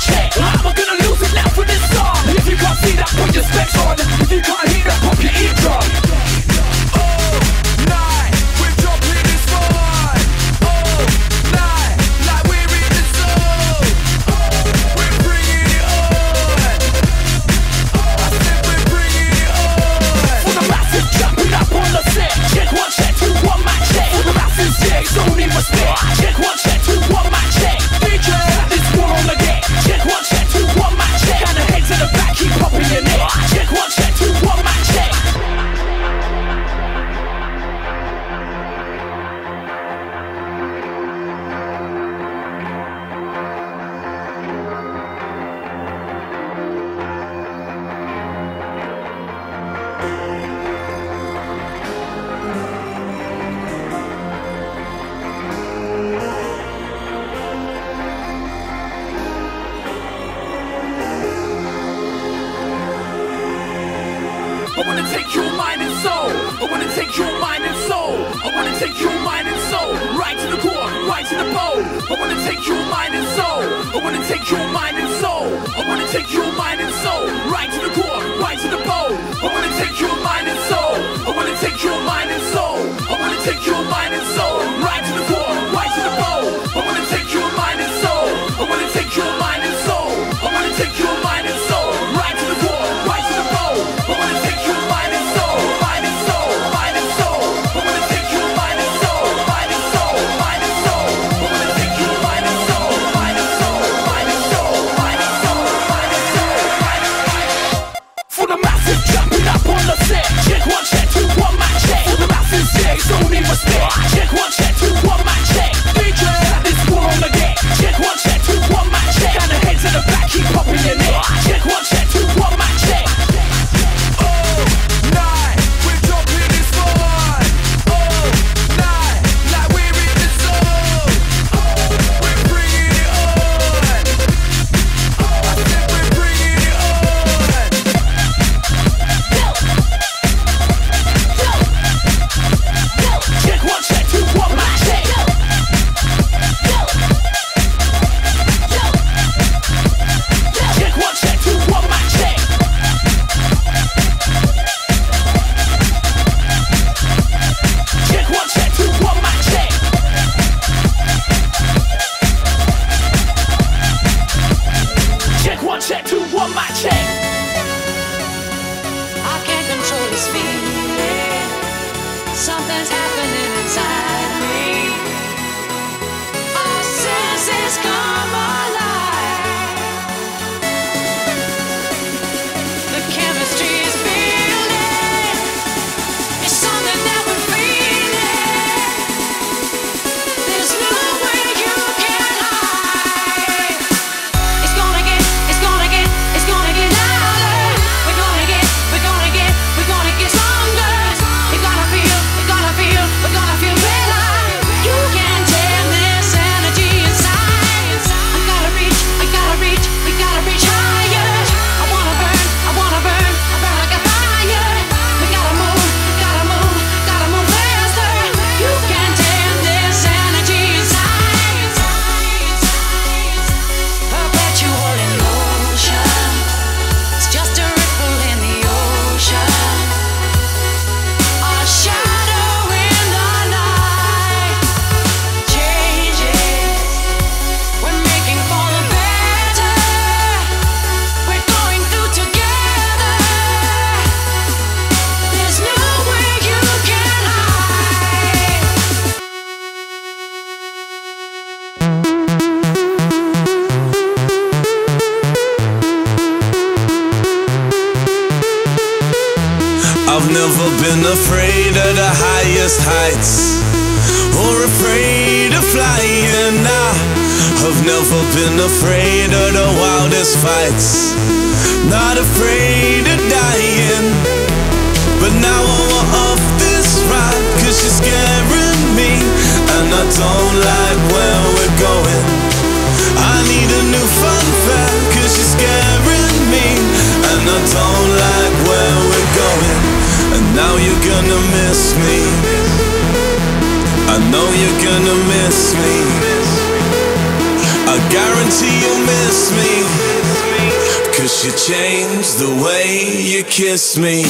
check. I'm gonna lose it now for this song. If you can't see that, put your specs on. If you can't Watch Krishna I've never been afraid of the wildest fights. Not afraid of dying. But now I'm off this ride, cause you're scaring me. And I don't like where we're going. I need a new fun fact, cause you're scaring me. And I don't like where we're going. And now you're gonna miss me. I know you're gonna miss me. I guarantee you'll miss me. Cause you changed the way you kiss me.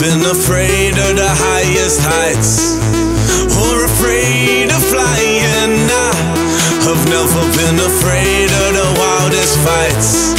been afraid of the highest heights or afraid of flying. I have never been afraid of the wildest fights.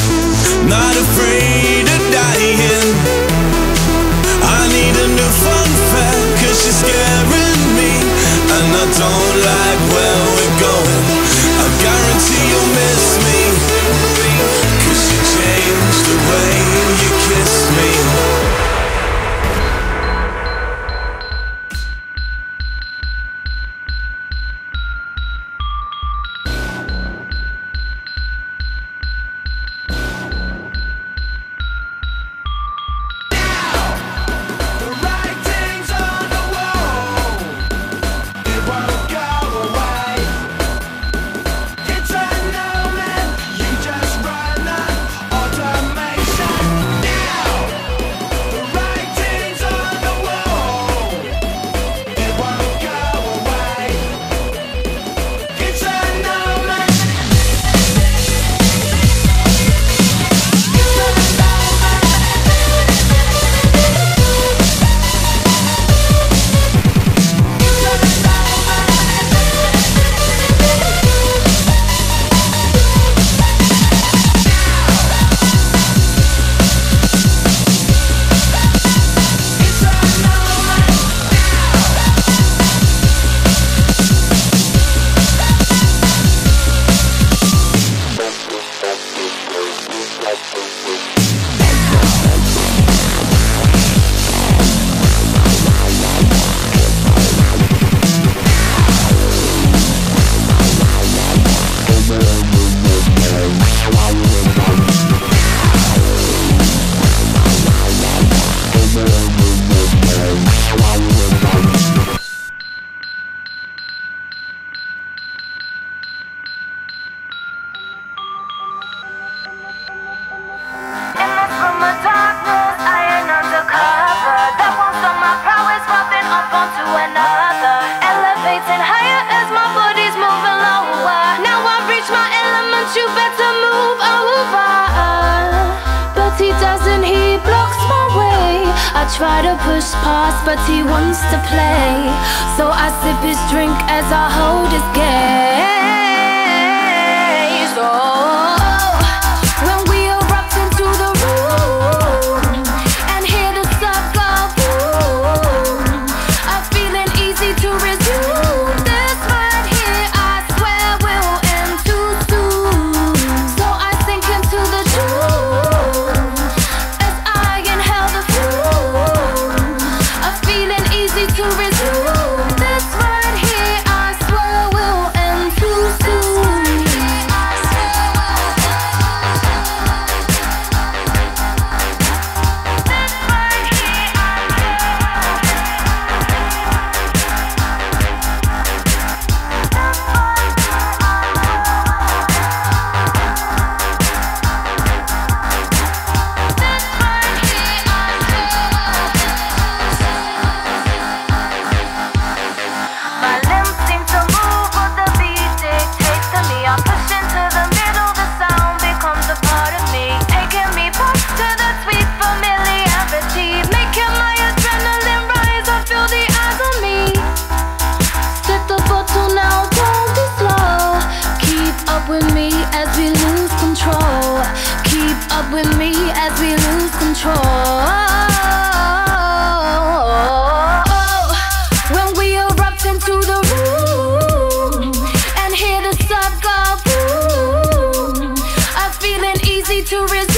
To push past, but he wants to play. So I sip his drink as I hold his soon. control. When we erupt into the room and hear the sub go boom, a feeling easy to resist.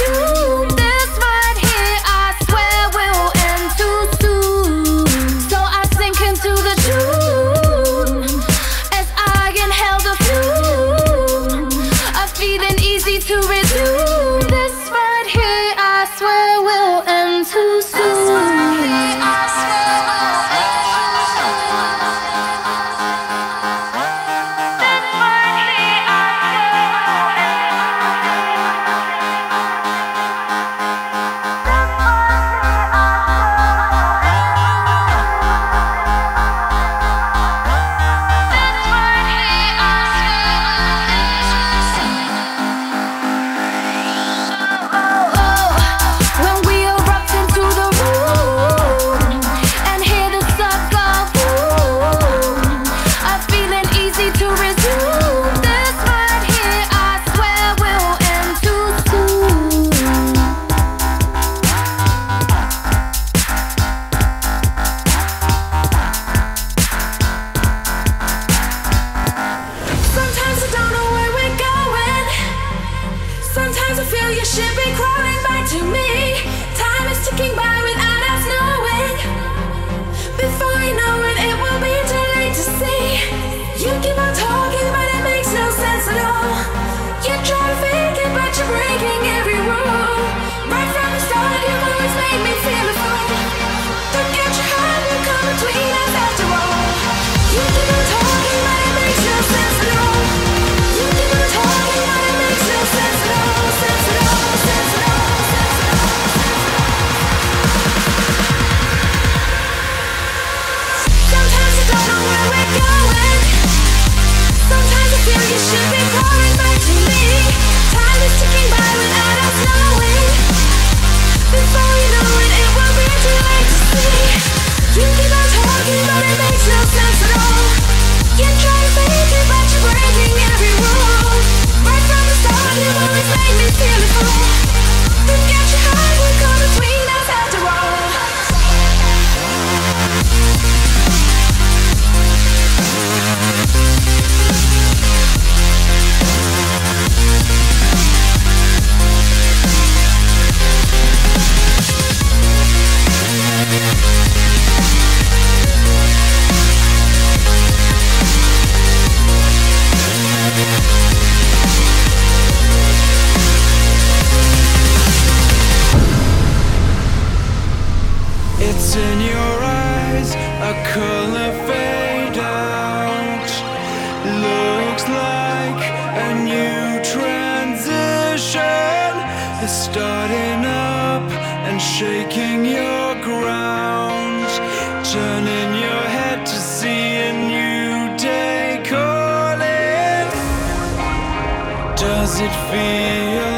Does it feel